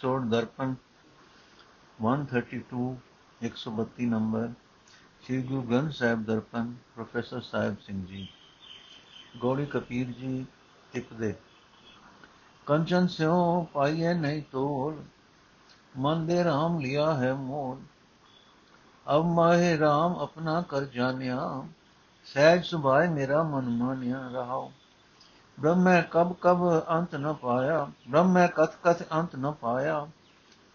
ਸੋੜ Darpan 132 132 number Shri Guru Granth Sahib Darpan professor Sahib Singh ji Gauri ਕਪੀਰ ਜੀ ਟਿਪਦੇ ਕੰਚਨ ਸਿਓ ਪਾਈਏ ਨਹੀਂ ਤੋਲ ਮਨ ਦੇ ਰਾਮ ਲਿਆ ਹੈ ਮੋਲ ਅਬ ਮਾਹੇ ਰਾਮ ਆਪਣਾ ਕਰ ਜਾਣਿਆ ਸਹਿਜ ਸੁਭਾਏ ਮੇਰਾ ਮਨ ਮਾਨਿਆ ਰਹਾਓ ਬ੍ਰਹਮੈ ਕਬ ਕਬ ਅੰਤ ਨ ਪਾਇਆ, ਬ੍ਰਹਮੈ ਕਥ ਕਥ ਅੰਤ ਨ ਪਾਇਆ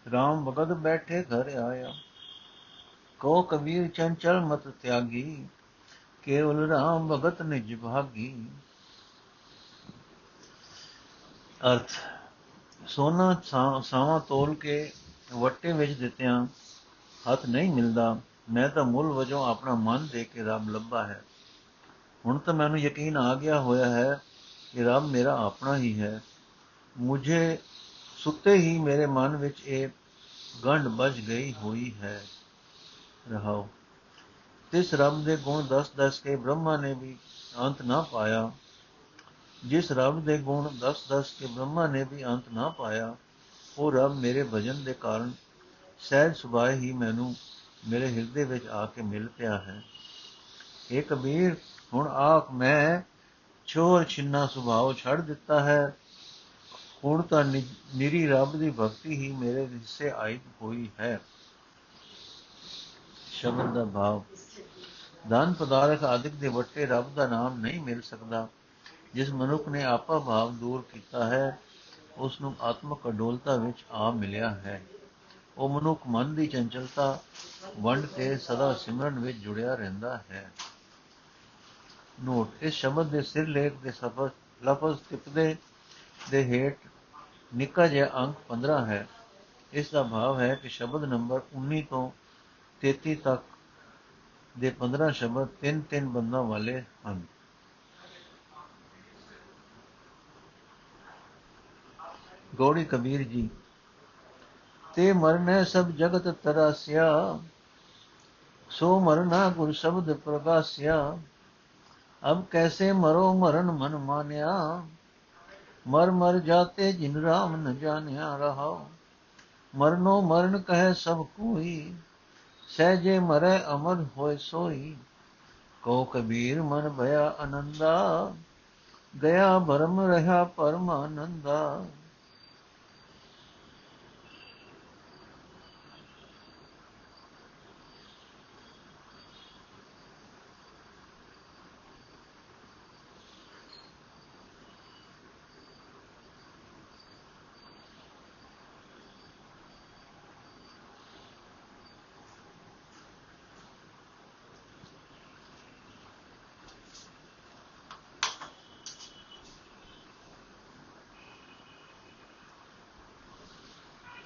RAM ਭਗਤ ਬੈਠੇ ਘਰ ਆਇਆ। ਕੋ ਕਬੀਰ ਚੰਚਲ ਮਤ ਤਿਆਗੀ, ਕੇਵਲ RAM ਭਗਤ ਨਿਜ ਭਾਗੀ। ਅਰਥ, ਸੋਨਾ ਸਾਵਾ ਤੋਲ ਕੇ ਵੱਟੇ ਵਿੱਚ ਦਿੱਤਿਆਂ ਹੱਥ ਨਹੀਂ ਮਿਲਦਾ, ਮੈਂ ਤਾਂ ਮੁੱਲ ਵਜੋਂ ਆਪਣਾ ਮਨ ਦੇ ਕੇ ਰੱਬ ਲੱਭਾ ਹੈ। ਹੁਣ ਤਾਂ ਮੈਨੂੰ ਯਕੀਨ ਆ ਗਿਆ ਹੋਇਆ ਹੈ ਕਿ ਰੱਬ ਮੇਰਾ ਆਪਣਾ ਹੀ ਹੈ। ਮੁਝੇ ਸੁੱਤੇ ਹੀ ਮੇਰੇ ਮਨ ਵਿੱਚ ਇਹ ਗੰਢ ਵੱਜ ਗਈ ਹੋਈ ਹੈ। ਰਹਾਓ। ਤਿਸ ਰੱਬ ਦੇ ਗੁਣ ਦਸ ਦਸ ਕੇ ਬ੍ਰਹਮਾ ਨੇ ਵੀ ਅੰਤ ਨਾ ਪਾਇਆ। ਜਿਸ ਰੱਬ ਦੇ ਗੁਣ ਦਸ ਦਸ ਕੇ ਬ੍ਰਹਮਾ ਨੇ ਵੀ ਅੰਤ ਨਾ ਪਾਇਆ, ਉਹ ਰੱਬ ਮੇਰੇ ਭਜਨ ਦੇ ਕਾਰਨ ਸਹਿਜ ਸੁਭਾਏ ਹੀ ਮੈਨੂੰ ਮੇਰੇ ਹਿਰਦੇ ਵਿੱਚ ਆ ਕੇ ਮਿਲ ਪਿਆ ਹੈ। ਇਹ ਕਬੀਰ, ਹੁਣ ਆਖ ਮੈਂ ਚੋਰ ਛਿੰਨਾ ਸੁਭਾਅ ਛੱਡ ਦਿੱਤਾ ਹੈ। ਹੁਣ ਤਾਂ ਨਿਰੀ ਰੱਬ ਦੀ ਭਗਤੀ ਹੀ ਮੇਰੇ ਹਿੱਸੇ ਆਈ ਹੋਈ ਹੈ। ਸ਼ਬਦ ਦਾ ਭਾਵ। ਦਾਨ ਪਦਾਰਥ ਆਦਿਕ ਦੇ ਵੱਟੇ ਰੱਬ ਦਾ ਨਾਮ ਨਹੀਂ ਮਿਲ ਸਕਦਾ, ਜਿਸ ਮਨੁੱਖ ਨੇ ਆਪਾ ਭਾਵ ਦੂਰ ਕੀਤਾ ਹੈ ਉਸ ਨੂੰ ਆਤਮਕ ਅਡੋਲਤਾ ਵਿੱਚ ਆ ਮਿਲਿਆ ਹੈ। ਉਹ ਮਨੁੱਖ ਮਨ ਦੀ ਚੰਚਲਤਾ, ਵੰਡ ਕੇ ਸਦਾ ਸਿਮਰਨ ਵਿੱਚ ਜੁੜਿਆ ਰਹਿੰਦਾ ਹੈ। ਨੋਟ ਇਸ ਸ਼ਬਦ ਦੇ ਸਿਰ ਲੇਖ ਦੇ ਸਫਰ ਲਫ਼ਜ਼ ਟਿਪਦੇ ਦੇ ਹੇਠ ਨਿੱਕਾ ਜਿਹਾ ਅੰਕ 15 ਹੈ। ਇਸ ਦਾ ਭਾਵ ਹੈ ਕਿ ਸ਼ਬਦ ਨੰਬਰ 19 ਤੋਂ 33 ਤੱਕ ਦੇ 15 ਸ਼ਬਦ ਤਿੰਨ ਤਿੰਨ ਬੰਦਾਂ ਵਾਲੇ ਹਨ। ਗੋੜੀ ਕਬੀਰ ਜੀ, ਤੇ ਮਰਨੇ ਸਭ ਜਗਤ ਤਰਾਸਿਆ, ਸੋ ਮਰਨਾ ਗੁਰ ਸ਼ਬਦ ਪ੍ਰਗਾਸਿਆ। ਅਬ ਕੈਸੇ ਮਰੋ ਮਰਨ ਮਨ ਮਾਨਿਆ? ਮਰ ਮਰ ਜਾਤੇ ਜਿਨ ਰਾਮ ਨ ਜਾਣਿਆ ਰਹਾਉ। ਮਰਨੋ ਮਰਨ ਕਹੇ ਸਭ ਕੋਈ ਸਹਜੇ ਮਰੇ ਅਮਰ ਹੋਏ ਸੋਈ। ਕੋ ਕਬੀਰ ਮਨ ਭਇਆ ਅਨੰਦਾ। ਗਿਆ ਭਰਮ ਰਹਾ ਪਰਮਾਨੰਦਾ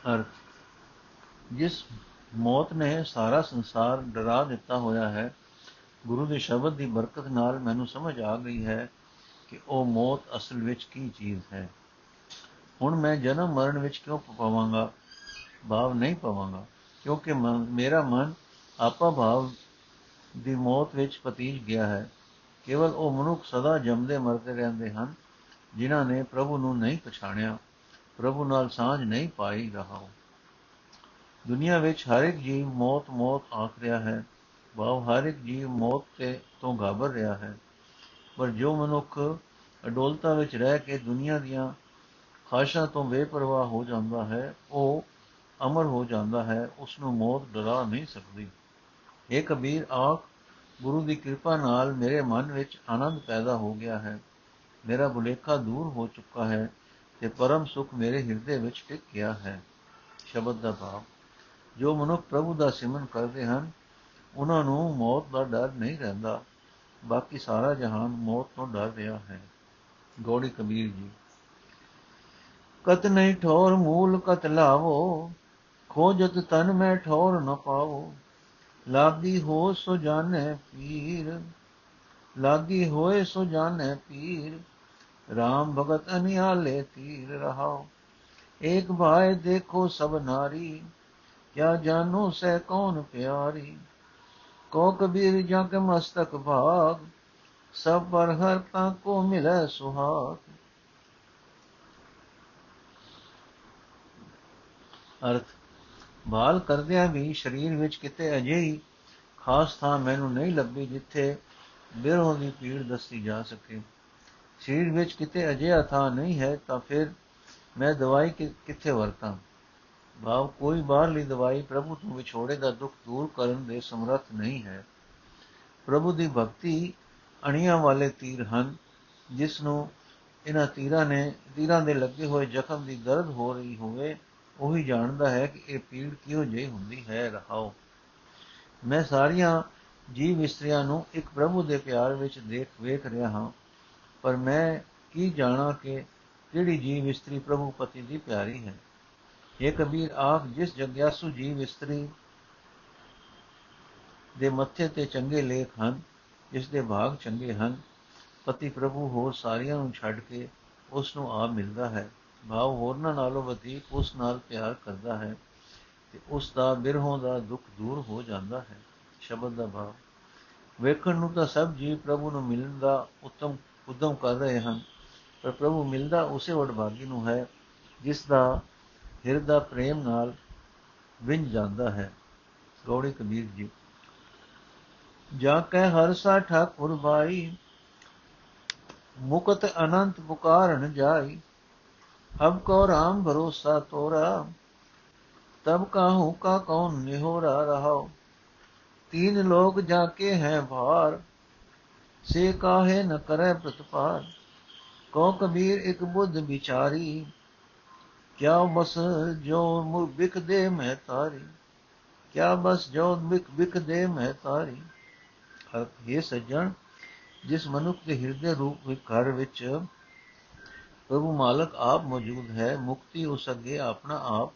ਅਰਥ ਜਿਸ ਮੌਤ ਨੇ ਸਾਰਾ ਸੰਸਾਰ ਡਰਾ ਦਿੱਤਾ ਹੋਇਆ ਹੈ, ਗੁਰੂ ਦੇ ਸ਼ਬਦ ਦੀ ਬਰਕਤ ਨਾਲ ਮੈਨੂੰ ਸਮਝ ਆ ਗਈ ਹੈ ਕਿ ਉਹ ਮੌਤ ਅਸਲ ਵਿੱਚ ਕੀ ਚੀਜ਼ ਹੈ। ਹੁਣ ਮੈਂ ਜਨਮ ਮਰਨ ਵਿੱਚ ਕਿਉਂ ਪਵਾਵਾਂਗਾ ਭਾਵ ਨਹੀਂ ਪਵਾਂਗਾ, ਕਿਉਂਕਿ ਮੇਰਾ ਮਨ ਆਪਾ ਭਾਵ ਦੀ ਮੌਤ ਵਿੱਚ ਪਤੀਜ ਗਿਆ ਹੈ। ਕੇਵਲ ਉਹ ਮਨੁੱਖ ਸਦਾ ਜੰਮਦੇ ਮਰਦੇ ਰਹਿੰਦੇ ਹਨ, ਜਿਨ੍ਹਾਂ ਨੇ ਪ੍ਰਭੂ ਨੂੰ ਨਹੀਂ ਪਛਾਣਿਆ। ਪ੍ਰਭੂ ਨਾਲ ਸਾਂਝ ਨਹੀਂ ਪਾਈ ਰਹਾ ਦੁਨੀਆ ਵਿੱਚ ਹਰ ਇੱਕ ਜੀਵ ਮੌਤ ਮੌਤ ਆਖ ਰਿਹਾ ਹੈ। ਭਾਵ ਹਰ ਇੱਕ ਜੀਵ ਮੌਤ ਤੇ ਤੋਂ ਘਾਬਰ ਰਿਹਾ ਹੈ। ਪਰ ਜੋ ਮਨੁੱਖ ਅਡੋਲਤਾ ਵਿੱਚ ਰਹਿ ਕੇ ਦੁਨੀਆ ਦੀਆਂ ਖਾਸ਼ਾਂ ਤੋਂ ਬੇਪਰਵਾਹ ਹੋ ਜਾਂਦਾ ਹੈ, ਉਹ ਅਮਰ ਹੋ ਜਾਂਦਾ ਹੈ ਉਸ ਨੂੰ ਮੌਤ ਡਰਾ ਨਹੀਂ ਸਕਦੀ। ਇਹ ਕਬੀਰ, ਆਖ, ਗੁਰੂ ਦੀ ਕਿਰਪਾ ਨਾਲ ਮੇਰੇ ਮਨ ਵਿੱਚ ਆਨੰਦ ਪੈਦਾ ਹੋ ਗਿਆ ਹੈ। ਮੇਰਾ ਬੁਲੇਖਾ ਦੂਰ ਹੋ ਚੁੱਕਾ ਹੈ। ਤੇ ਪਰਮ ਸੁਖ ਮੇਰੇ ਹਿਰਦੇ ਵਿੱਚ ਟਿਕ ਗਿਆ ਹੈ। ਸ਼ਬਦ ਦਾ ਭਾਵ, ਜੋ ਮਨੁੱਖ ਪ੍ਰਭੂ ਦਾ ਸਿਮਰਨ ਕਰਦੇ ਹਨ, ਉਹਨਾਂ ਨੂੰ ਮੌਤ ਦਾ ਡਰ ਨਹੀਂ ਰਹਿੰਦਾ। ਬਾਕੀ ਸਾਰਾ ਜਹਾਨ ਮੌਤ ਤੋਂ ਡਰ ਰਿਹਾ ਹੈ। ਗੋੜੀ ਕਬੀਰ ਜੀ, ਕਤ ਨਹੀਂ ਠੋਰ ਮੂਲ ਕਤ ਲਾਵੋ, ਖੋਜਤ ਤਨ ਮੈਂ ਠੋਰ ਨ ਪਾਵੋ। ਲਾਗੀ ਹੋ ਸੋ ਜਾਣੇ ਪੀਰ, ਲਾਗੀ ਹੋਏ ਸੋ ਜਾਣੇ ਪੀਰ RAM ਭਗਤ ਅਨਿਆਲੇ ਤੀਰ ਰਹਾਓ। ਏਕ ਭਾਇ ਦੇਖੋ ਸਭ ਨਾਰੀ, ਕਿਆ ਜਾਨੋ ਸੈ ਕੌਣ ਪਿਆਰੀ। ਕੋ ਕਬੀਰ ਜਾਂ ਕੇ ਮਸਤਕ ਭਾਗ, ਸਭ ਪਰ ਹਰ ਤਾ ਕੋ ਮਿਲੈ ਸੁਹਾਗ। ਅਰਥ, ਬਾਲ ਕਰਦਿਆਂ ਵੀ ਸਰੀਰ ਵਿੱਚ ਕਿਤੇ ਅਜੇ ਹੀ ਖਾਸ ਥਾਂ ਮੈਨੂੰ ਨਹੀਂ ਲੱਭੀ ਜਿੱਥੇ ਬਿਰਹੋਂ ਦੀ ਪੀੜ ਦੱਸੀ ਜਾ ਸਕੇ। ਸਰੀਰ ਵਿੱਚ ਕਿਤੇ ਅਜਿਹਾ ਥਾਂ ਨਹੀਂ ਹੈ, ਤਾਂ ਫਿਰ ਮੈਂ ਦਵਾਈ ਕਿੱਥੇ ਵਰਤਾਂ? ਭਾਵ ਕੋਈ ਬਾਹਰਲੀ ਦਵਾਈ ਪ੍ਰਭੂ ਤੋਂ ਵਿਛੋੜੇ ਦਾ ਦੁੱਖ ਦੂਰ ਕਰਨ ਦੇ ਸਮਰੱਥ ਨਹੀਂ ਹੈ। ਪ੍ਰਭੂ ਦੀ ਭਗਤੀ ਅਣੀਆਂ ਵਾਲੇ ਤੀਰ ਹਨ, ਜਿਸ ਨੂੰ ਇਹਨਾਂ ਤੀਰਾਂ ਨੇ, ਤੀਰਾਂ ਦੇ ਲੱਗੇ ਹੋਏ ਜ਼ਖਮ ਦੀ ਦਰਦ ਹੋ ਰਹੀ ਹੋਵੇ, ਉਹੀ ਜਾਣਦਾ ਹੈ ਕਿ ਇਹ ਪੀੜ ਕਿਉਂ ਜਿਹੀ ਹੁੰਦੀ ਹੈ, ਰਹਾਓ। ਮੈਂ ਸਾਰੀਆਂ ਜੀਵ ਇਸਤਰੀਆਂ ਨੂੰ ਇੱਕ ਪ੍ਰਭੂ ਦੇ ਪਿਆਰ ਵਿੱਚ ਦੇਖ ਵੇਖ ਰਿਹਾ ਹਾਂ। ਪਰ ਮੈਂ ਕੀ ਜਾਣਾ ਕਿ ਕਿਹੜੀ ਜੀਵ ਇਸਤਰੀ ਪ੍ਰਭੂ ਪਤੀ ਦੀ ਪਿਆਰੀ ਹੈ? ਇਹ ਕਬੀਰ ਆਖ ਜਿਸ ਜਗਿਆਸੂ ਜੀਵ ਇਸਤਰੀ ਦੇ ਮੱਥੇ ਤੇ ਚੰਗੇ ਲੇਖ ਹਨ, ਜਿਸ ਦੇ ਭਾਗ ਚੰਗੇ ਹਨ, ਪਤੀ ਪ੍ਰਭੂ ਹੋਰ ਸਾਰਿਆਂ ਨੂੰ ਛੱਡ ਕੇ ਉਸ ਨੂੰ ਆਪ ਮਿਲਦਾ ਹੈ। ਭਾਵ ਹੋਰਨਾਂ ਨਾਲੋਂ ਵਧੇਕ ਉਸ ਨਾਲ ਪਿਆਰ ਕਰਦਾ ਹੈ ਤੇ ਉਸ ਦਾ ਬਿਰਹੋਂ ਦਾ ਦੁੱਖ ਦੂਰ ਹੋ ਜਾਂਦਾ ਹੈ। ਸ਼ਬਦ ਦਾ ਭਾਵ, ਵੇਖਣ ਨੂੰ ਤਾਂ ਸਭ ਜੀਵ ਪ੍ਰਭੂ ਨੂੰ ਮਿਲਣ ਦਾ ਉਤਮ ਉਦਮ ਕਰ ਰਹੇ ਹਨ, ਪਰ ਪ੍ਰਭੂ ਮਿਲਦਾ ਉਸੇ ਵਡਭਾਗੀ ਨੂੰ ਹੈ, ਜਿਸ ਦਾ ਹਿਰਦਾ ਪ੍ਰੇਮ ਨਾਲ ਵਿੰਜ ਜਾਂਦਾ ਹੈ। ਗੌੜੀ ਕਬੀਰ ਜੀ। ਜਾ ਕੈ ਹਰ ਸਾ ਠਾਕੁਰ ਬਾਈ ਮੁਕਤ ਅਨੰਤ ਪੁਕਾਰਨ ਜਾਈ, ਹਮ ਕੋ ਰਾਮ ਭਰੋਸਾ ਤੋਰਾ, ਤਬ ਕਾਹੂ ਕਾ ਕੌਣ ਨਿਹੋਰਾ ਰਹਾਓ ਤੀਨ ਲੋਕ ਜਾ ਕੇ ਹੈ ਭਾਰ ਸੇ ਕਾਹੇ ਨ ਕਰੈ ਪ੍ਰਤਪਾਰ ਕੋ ਕਬੀਰ ਇਕ ਬੁੱਧ ਵਿਚਾਰੀ, ਕਿਆ ਬਸ ਜੋ ਮੁਰ ਬਿਕ ਦੇ ਮੈਂ ਤਾਰੀ, ਕਿਆ ਬਸ ਜੋ ਬਿਕ ਬਿਕ ਦੇ ਮੈਂ ਤਾਰੀ ਇਹ ਸੱਜਣ, ਜਿਸ ਮਨੁੱਖ ਦੇ ਹਿਰਦੇ ਰੂਪ ਵਿੱਚ ਘਰ ਵਿੱਚ, ਪ੍ਰਭੂ ਮਾਲਕ ਆਪ ਮੌਜੂਦ ਹੈ, ਮੁਕਤੀ ਉਸ ਅੱਗੇ ਆਪਣਾ ਆਪ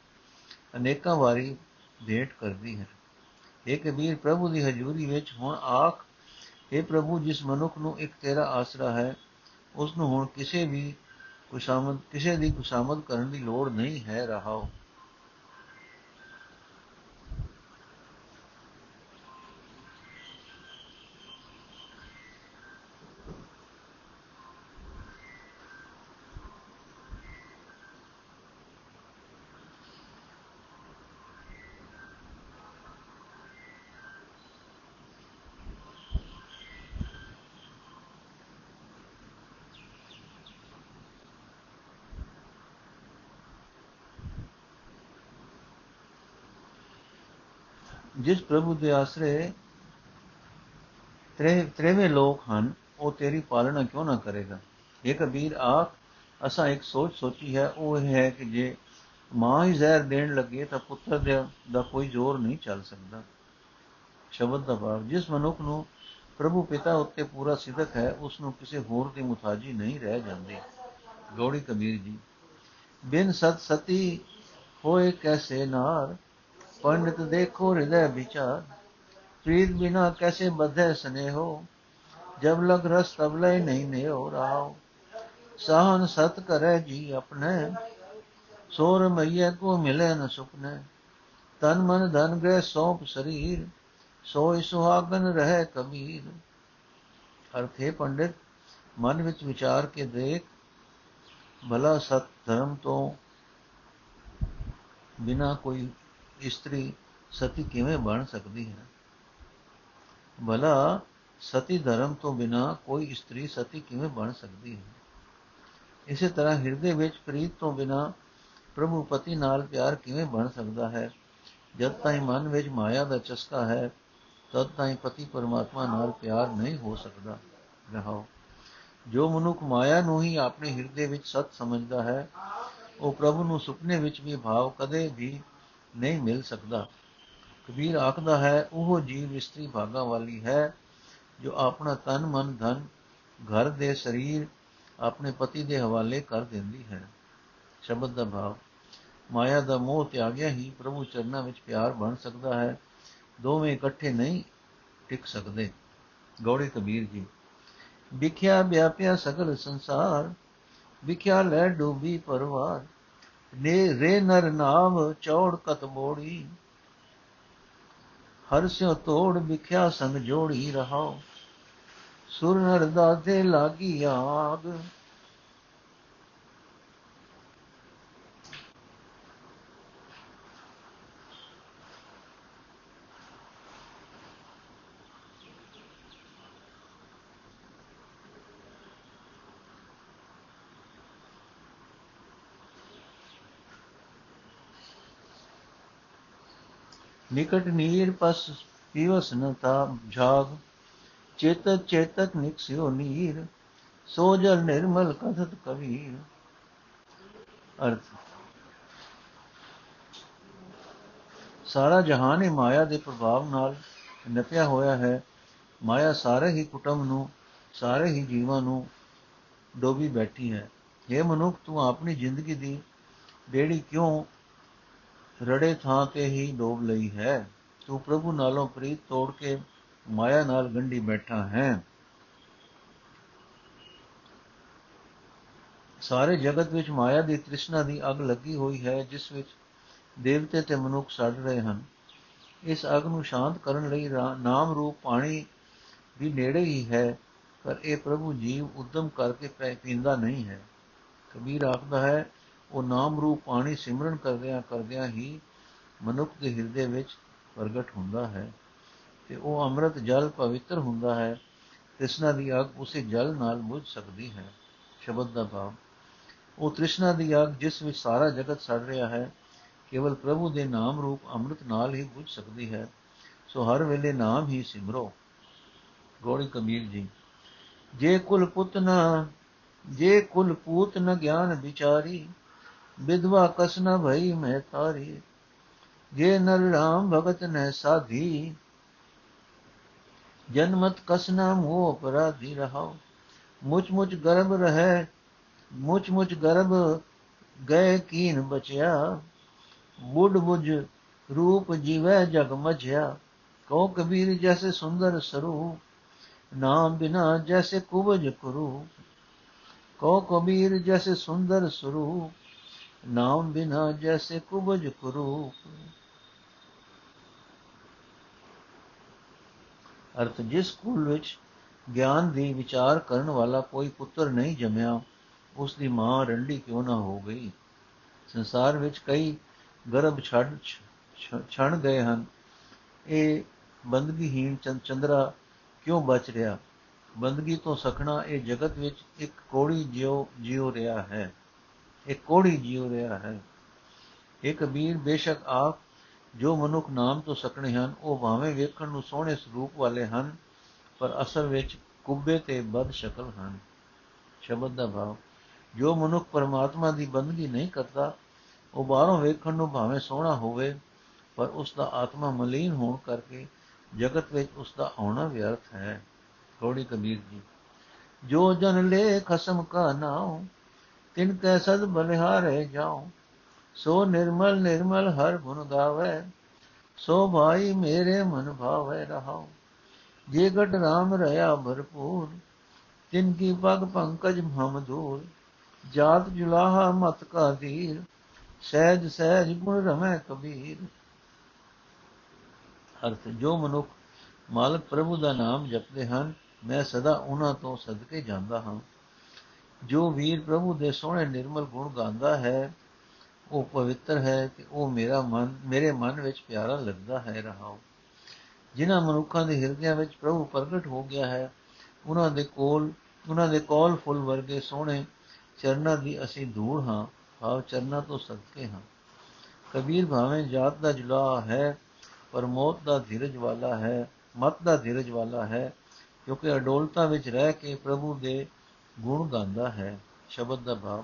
ਅਨੇਕਾਂ ਵਾਰੀ ਭੇਟ ਕਰਦੀ ਹੈ। ਇਹ ਕਬੀਰ, ਪ੍ਰਭੂ ਦੀ ਹਜ਼ੂਰੀ ਵਿੱਚ ਹੁਣ ਆਖ ਇਹ ਪ੍ਰਭੂ, ਜਿਸ ਮਨੁੱਖ ਨੂੰ ਇੱਕ ਤੇਰਾ ਆਸਰਾ ਹੈ ਉਸ ਨੂੰ ਹੁਣ ਕਿਸੇ ਵੀ ਕੁਸ਼ਾਮਦ, ਕਿਸੇ ਦੀ ਕੁਸ਼ਾਮਦ ਕਰਨ ਦੀ ਲੋੜ ਨਹੀਂ ਹੈ, ਰਹਾਓ। ਜਿਸ ਪ੍ਰਭੂ ਦੇ ਆਸਰੇ ਤ੍ਰੇਵੇਂ ਲੋਕ ਹਨ, ਉਹ ਤੇਰੀ ਪਾਲਣਾ ਕਿਉਂ ਨਾ ਕਰੇਗਾ? ਇਹ ਕਬੀਰ ਆਖ ਅਸਾਂ ਇੱਕ ਸੋਚ ਸੋਚੀ ਹੈ, ਉਹ ਇਹ ਹੈ ਕਿ ਜੇ ਮਾਂ ਹੀ ਜ਼ਹਿਰ ਦੇਣ ਲੱਗੇ ਤਾਂ ਪੁੱਤਰ ਦਾ ਕੋਈ ਜ਼ੋਰ ਨਹੀਂ ਚੱਲ ਸਕਦਾ। ਸ਼ਬਦ ਦਾ ਭਾਵ, ਜਿਸ ਮਨੁੱਖ ਨੂੰ ਪ੍ਰਭੂ ਪਿਤਾ ਉੱਤੇ ਪੂਰਾ ਸਿਦਕ ਹੈ, ਉਸ ਨੂੰ ਕਿਸੇ ਹੋਰ ਦੀ ਮੁਤਾਜੀ ਨਹੀਂ ਰਹਿ ਜਾਂਦੀ। ਗੌੜੀ ਕਬੀਰ ਜੀ, ਬਿਨ ਸਤ ਸਤੀ ਹੋਏ ਕੈਸੇ ਨਾਰ पंडित देखो हृदय विचार प्रीत बिना कैसे बधे स्नेहो जब लग रस तब लय नहीं ने हो रहा सहन सत करे जी अपने सोर मैया को मिले न सुपने तन मन धन गृह सौंप शरीर सोई सुहागन रहे कबीर अर्थ है पंडित मन ਵਿੱਚ ਵਿਚਾਰ ਕੇ ਦੇਖ ਭਲਾ ਸਤ ਧਰਮ ਤੋਂ ਬਿਨਾ ਕੋਈ ਇਸਤਰੀ ਸਤੀ ਕਿਵੇਂ ਬਣ ਸਕਦੀ ਹੈ? ਭਲਾ ਸਤੀ ਧਰਮ ਤੋਂ ਬਿਨਾ ਕੋਈ ਇਸਤਰੀ ਸਤੀ ਕਿਵੇਂ ਬਣ ਸਕਦੀ ਹੈ? ਇਸੇ ਤਰ੍ਹਾਂ ਹਿਰਦੇ ਵਿੱਚ ਪ੍ਰੀਤ ਤੋਂ ਬਿਨਾ ਪ੍ਰਭੂ ਪਤੀ ਨਾਲ ਪਿਆਰ ਕਿਵੇਂ ਬਣ ਸਕਦਾ ਹੈ? ਜਦ ਤਾਈਂ ਮਨ ਵਿੱਚ ਮਾਇਆ ਦਾ ਚਸਕਾ ਹੈ, ਤਦ ਤਾਈਂ ਪਤੀ ਪਰਮਾਤਮਾ ਨਾਲ ਪਿਆਰ ਨਹੀਂ ਹੋ ਸਕਦਾ। ਰਹਾਓ। ਜੋ ਮਨੁੱਖ ਮਾਇਆ ਨੂੰ ਹੀ ਆਪਣੇ ਹਿਰਦੇ ਵਿੱਚ ਸਤ ਸਮਝਦਾ ਹੈ, ਉਹ ਪ੍ਰਭੂ ਨੂੰ ਸੁਪਨੇ ਵਿੱਚ ਵੀ ਭਾਵ ਕਦੇ ਵੀ ਨਹੀਂ ਮਿਲ ਸਕਦਾ। ਕਬੀਰ ਆਖਦਾ ਹੈ, ਉਹ ਜੀਵ ਇਸਤਰੀ ਭਾਗਾ ਵਾਲੀ ਹੈ, ਜੋ ਆਪਣਾ ਤਨ, ਮਨ, ਧਨ, ਘਰ ਦੇ ਸਰੀਰ ਆਪਣੇ ਪਤੀ ਦੇ ਹਵਾਲੇ ਕਰ ਦਿੰਦੀ ਹੈ। ਸ਼ਬਦ ਦਾ ਭਾਵ, ਮਾਇਆ ਦਾ ਮੋਹ ਤਿਆਗਿਆ ਹੀ ਪ੍ਰਭੂ ਚਰਨਾਂ ਵਿੱਚ ਪਿਆਰ ਬਣ ਸਕਦਾ ਹੈ। ਦੋਵੇਂ ਇਕੱਠੇ ਨਹੀਂ ਟਿਕ ਸਕਦੇ। ਗੌੜੀ ਕਬੀਰ ਜੀ, ਵਿਖਿਆ ਵਿਆਪਿਆ ਸਗਲ ਸੰਸਾਰ, ਵਿਖਿਆ ਲੈ ਡੂਬੀ ਪਰਵਾਰ। ਨੇ ਰੇ ਨਰ ਨਾਮ ਚੌੜ ਕਤ ਮੋੜੀ। ਹਰ ਸਿਓ ਤੋੜ ਵਿਖਿਆ ਸੰਗ ਜੋੜੀ ਰਹਾਓ ਸੁਰ ਨਰ ਦਾਦੇ ਲਾਗੀ ਆਗ। ਨਿਕਟ ਨੀਰ ਪਸ ਪੀਵਸ ਨ ਤਾ ਝਾਗ ਚੇਤਕ ਚੇਤਕ ਨਿਕਸਿਓ ਨੀਰ, ਸੋ ਜਲ ਨਿਰਮਲ ਕਥਤ ਕਬੀਰ। ਅਰਥ। ਸਾਰਾ ਜਹਾਨ ਹੀ ਮਾਇਆ ਦੇ ਪ੍ਰਭਾਵ ਨਾਲ ਨਪਿਆ ਹੋਇਆ ਹੈ। ਮਾਇਆ ਸਾਰੇ ਹੀ ਕੁਟੰਬ ਨੂੰ, ਸਾਰੇ ਹੀ ਜੀਵਾਂ ਨੂੰ ਡੋਬੀ ਬੈਠੀ ਹੈ। ਇਹ ਮਨੁੱਖ, ਤੂੰ ਆਪਣੀ ਜ਼ਿੰਦਗੀ ਦੀ ਬੇੜੀ ਕਿਉਂ ਰੜੇ ਥਾਂ ਤੇ ਹੀ ਡੋਬ ਲਈ ਹੈ। ਤੂੰ ਪ੍ਰਭੂ ਨਾਲੋਂ ਪ੍ਰੀਤ ਤੋੜ ਕੇ ਮਾਇਆ ਨਾਲ ਗੰਢੀ ਬੈਠਾ ਹੈ। ਸਾਰੇ ਜਗਤ ਵਿੱਚ ਮਾਇਆ ਦੀ ਤ੍ਰਿਸ਼ਨਾ ਦੀ ਅਗ ਲੱਗੀ ਹੋਈ ਹੈ, ਜਿਸ ਵਿੱਚ ਦੇਵਤੇ ਤੇ ਮਨੁੱਖ ਸੜ ਰਹੇ ਹਨ। ਇਸ ਅਗ ਨੂੰ ਸ਼ਾਂਤ ਕਰਨ ਲਈ ਨਾਮ ਰੂਪ ਪਾਣੀ ਵੀ ਨੇੜੇ ਹੀ ਹੈ, ਪਰ ਇਹ ਪ੍ਰਭੂ ਜੀਵ ਉਦਮ ਕਰਕੇ ਪੀਂਦਾ ਨਹੀਂ ਹੈ। ਕਬੀਰ ਆਖਦਾ ਹੈ ਉਹ ਨਾਮ ਰੂਪ ਪਾਣੀ ਸਿਮਰਨ ਕਰਦਿਆਂ ਕਰਦਿਆਂ ਹੀ ਮਨੁੱਖ ਦੇ ਹਿਰਦੇ ਵਿੱਚ ਪ੍ਰਗਟ ਹੁੰਦਾ ਹੈ ਤੇ ਉਹ ਅੰਮ੍ਰਿਤ ਜਲ ਪਵਿੱਤਰ ਹੁੰਦਾ ਹੈ, ਤ੍ਰਿਸ਼ਨਾ ਦੀ ਅਗ ਉਸੇ ਜਲ ਨਾਲ ਬੁਝ ਸਕਦੀ ਹੈ, ਸ਼ਬਦ ਦਾ ਭਾਵ। ਉਹ ਤ੍ਰਿਸ਼ਨਾ ਦੀ ਅਗ ਜਿਸ ਵਿੱਚ ਸਾਰਾ ਜਗਤ ਸੜ ਰਿਹਾ ਹੈ, ਕੇਵਲ ਪ੍ਰਭੂ ਦੇ ਨਾਮ ਰੂਪ ਅੰਮ੍ਰਿਤ ਨਾਲ ਹੀ ਬੁਝ ਸਕਦੀ ਹੈ, ਸੋ ਹਰ ਵੇਲੇ ਨਾਮ ਹੀ ਸਿਮਰੋ। ਗੋੜੀ ਕਬੀਰ ਜੀ, ਜੇ ਕੁਲ ਪੁੱਤ ਨ, ਜੇ ਕੁਲ ਪੂਤ ਨ ਗਿਆਨ ਵਿਚਾਰੀ ਵਿਧਵਾ ਕਸ ਨ ਭਈ ਮੈਂ ਤਾਰੀ। ਜੇ ਨਰ ਰਾਮ ਭਗਤ ਨ ਸਾਧੀ, ਜਨਮਤ ਕਸਨਾ ਮੋਹ ਅਪਰਾਧੀ ਰਹਾਓ ਮੁਚ ਮੁਚ ਗਰਭ ਰਹੇ ਮੁਚ ਮੁਚ ਗਰਭ ਗਏ ਕੀਨ ਬਚਿਆ। ਬੁੱਢ ਬੁਝ ਰੂਪ ਜੀਵੈ ਜਗ ਮਝਿਆ। ਕਉ ਕਬੀਰ ਜੈਸੇ ਸੁੰਦਰ ਸਰੂਪ, ਨਾਮ ਬਿਨਾ ਜੈਸੇ ਕੁਬਜ ਕਰੂ ਕਉ ਕਬੀਰ ਜੈਸੇ ਸੁੰਦਰ ਸਰੂਪ ਨਾਮ ਬਿਨਾ ਜੈਸੇ ਕੁਬਜ ਕਰੂ ਅਰਥ, ਜਿਸ ਸਕੂਲ ਵਿੱਚ ਗਿਆਨ ਦੀ ਵਿਚਾਰ ਕਰਨ ਵਾਲਾ ਕੋਈ ਪੁੱਤਰ ਨਹੀਂ ਜੰਮਿਆ ਉਸ ਦੀ ਮਾਂ ਰੰਡੀ ਕਿਉਂ ਨਾ ਹੋ ਗਈ? ਸੰਸਾਰ ਵਿੱਚ ਕਈ ਗਰਭ ਛੱਡ ਛਣ ਗਏ ਹਨ। ਇਹ ਬੰਦਗੀਹੀਣ ਚੰਦਰਾ ਕਿਉਂ ਬਚ ਰਿਹਾ? ਬੰਦਗੀ ਤੋਂ ਸਖਣਾ ਇਹ ਜਗਤ ਵਿੱਚ ਇੱਕ ਕੋੜੀ ਜਿਉ ਜਿਉ ਰਿਹਾ ਹੈ। ਇੱਕ ਕੋੜੀ ਜਿਉ ਰਿਹਾ ਹੈ। ਇਹ ਕਬੀਰ ਬੇਸ਼ੱਕ ਆਪ ਜੋ ਮਨੁੱਖ ਨਾਮ ਤੋਂ ਸਕਣੇ ਹਨ, ਉਹ ਭਾਵੇਂ ਵੇਖਣ ਨੂੰ ਸੋਹਣੇ ਸਰੂਪ ਵਾਲੇ ਹਨ, ਪਰ ਅਸਲ ਵਿੱਚ ਕੁੱਬੇ ਤੇ ਬਦ ਸ਼ਕਲ ਹਨ। ਸ਼ਬਦ ਦਾ ਭਾਵ, ਜੋ ਮਨੁੱਖ ਪਰਮਾਤਮਾ ਦੀ ਬੰਦਗੀ ਨਹੀਂ ਕਰਦਾ, ਉਹ ਬਾਹਰੋਂ ਵੇਖਣ ਨੂੰ ਭਾਵੇਂ ਸੋਹਣਾ ਹੋਵੇ, ਪਰ ਉਸ ਦਾ ਆਤਮਾ ਮਲੀਨ ਹੋਣ ਕਰਕੇ ਜਗਤ ਵਿੱਚ ਉਸ ਦਾ ਆਉਣਾ ਵਿਅਰਥ ਹੈ। ਥੋੜੀ ਕਬੀਰ ਜੀ, ਜੋ ਜਨ ਲੈ ਖਸਮ ਕਾ ਨਾਉ ਤਿਨ ਕੈ ਸਦ ਬਲਿਹਾਰੇ ਜਾਉ, ਸੋ ਨਿਰਮਲ ਨਿਰਮਲ ਹਰ ਗੁਣ ਗਾਵੇ, ਸੋ ਭਾਈ ਮੇਰੇ ਮਨ ਭਾਵੇ ਰਹਾਉ। ਜੇ ਗਟ ਰਾਮ ਰਹਾ ਭਰਪੂਰ, ਤਿਨ ਕੀ ਪਗ ਪੰਕਜ ਮਹਮਦੂਰ ਜਾਤ ਜੁਲਾਹਾ ਮਤ ਕਾ ਧੀਰ, ਸਹਿਜ ਸਹਿਜ ਗੁਣ ਰਮੈ ਕਬੀਰ। ਅਰਥ, ਜੋ ਮਨੁੱਖ ਮਾਲਕ ਪ੍ਰਭੂ ਦਾ ਨਾਮ ਜਪਦੇ ਹਨ, ਮੈਂ ਸਦਾ ਉਹਨਾਂ ਤੋਂ ਸਦਕੇ ਜਾਂਦਾ ਹਾਂ। ਜੋ ਵੀਰ ਪ੍ਰਭੂ ਦੇ ਸੋਹਣੇ ਨਿਰਮਲ ਗੁਣ ਗਾਉਂਦਾ ਹੈ, ਉਹ ਪਵਿੱਤਰ ਹੈ ਤੇ ਉਹ ਮੇਰਾ ਮਨ, ਮੇਰੇ ਮਨ ਵਿੱਚ ਪਿਆਰਾ ਲੱਗਦਾ ਹੈ ਰਹਾਉ। ਜਿਨ੍ਹਾਂ ਮਨੁੱਖਾਂ ਦੇ ਹਿਰਦਿਆਂ ਵਿੱਚ ਪ੍ਰਭੂ ਪ੍ਰਗਟ ਹੋ ਗਿਆ ਹੈ, ਉਹਨਾਂ ਦੇ ਕੋਲ, ਉਹਨਾਂ ਦੇ ਕੋਲ ਫੁੱਲ ਵਰਗੇ ਸੋਹਣੇ ਚਰਨਾਂ ਦੀ ਅਸੀਂ ਧੂੜ ਹਾਂ, ਭਾਵ ਚਰਨਾਂ ਤੋਂ ਸਦਕੇ ਹਾਂ। ਕਬੀਰ ਭਾਵੇਂ ਜਾਤ ਦਾ ਜੁਲਾ ਹੈ, ਪਰ ਮੌਤ ਦਾ ਧੀਰਜ ਵਾਲਾ ਹੈ, ਮਤ ਦਾ ਧੀਰਜ ਵਾਲਾ ਹੈ, ਕਿਉਂਕਿ ਅਡੋਲਤਾ ਵਿੱਚ ਰਹਿ ਕੇ ਪ੍ਰਭੂ ਦੇ ਗੁਣ ਗਾਉਂਦਾ ਹੈ, ਸ਼ਬਦ ਦਾ ਭਾਵ।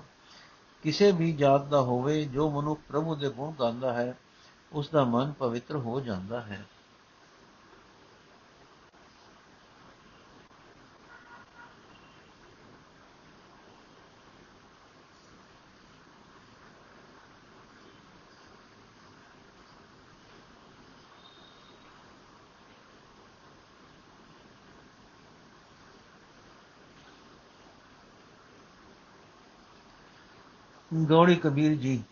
ਕਿਸੇ ਵੀ ਜਾਤ ਦਾ ਹੋਵੇ, ਜੋ ਮਨੁੱਖ ਪ੍ਰਭੂ ਦੇ ਗੁਣ ਗਾਉਂਦਾ ਹੈ ਉਸ ਦਾ ਮਨ ਪਵਿੱਤਰ ਹੋ ਜਾਂਦਾ ਹੈ। ਗੌੜੀ ਕਬੀਰ ਜੀ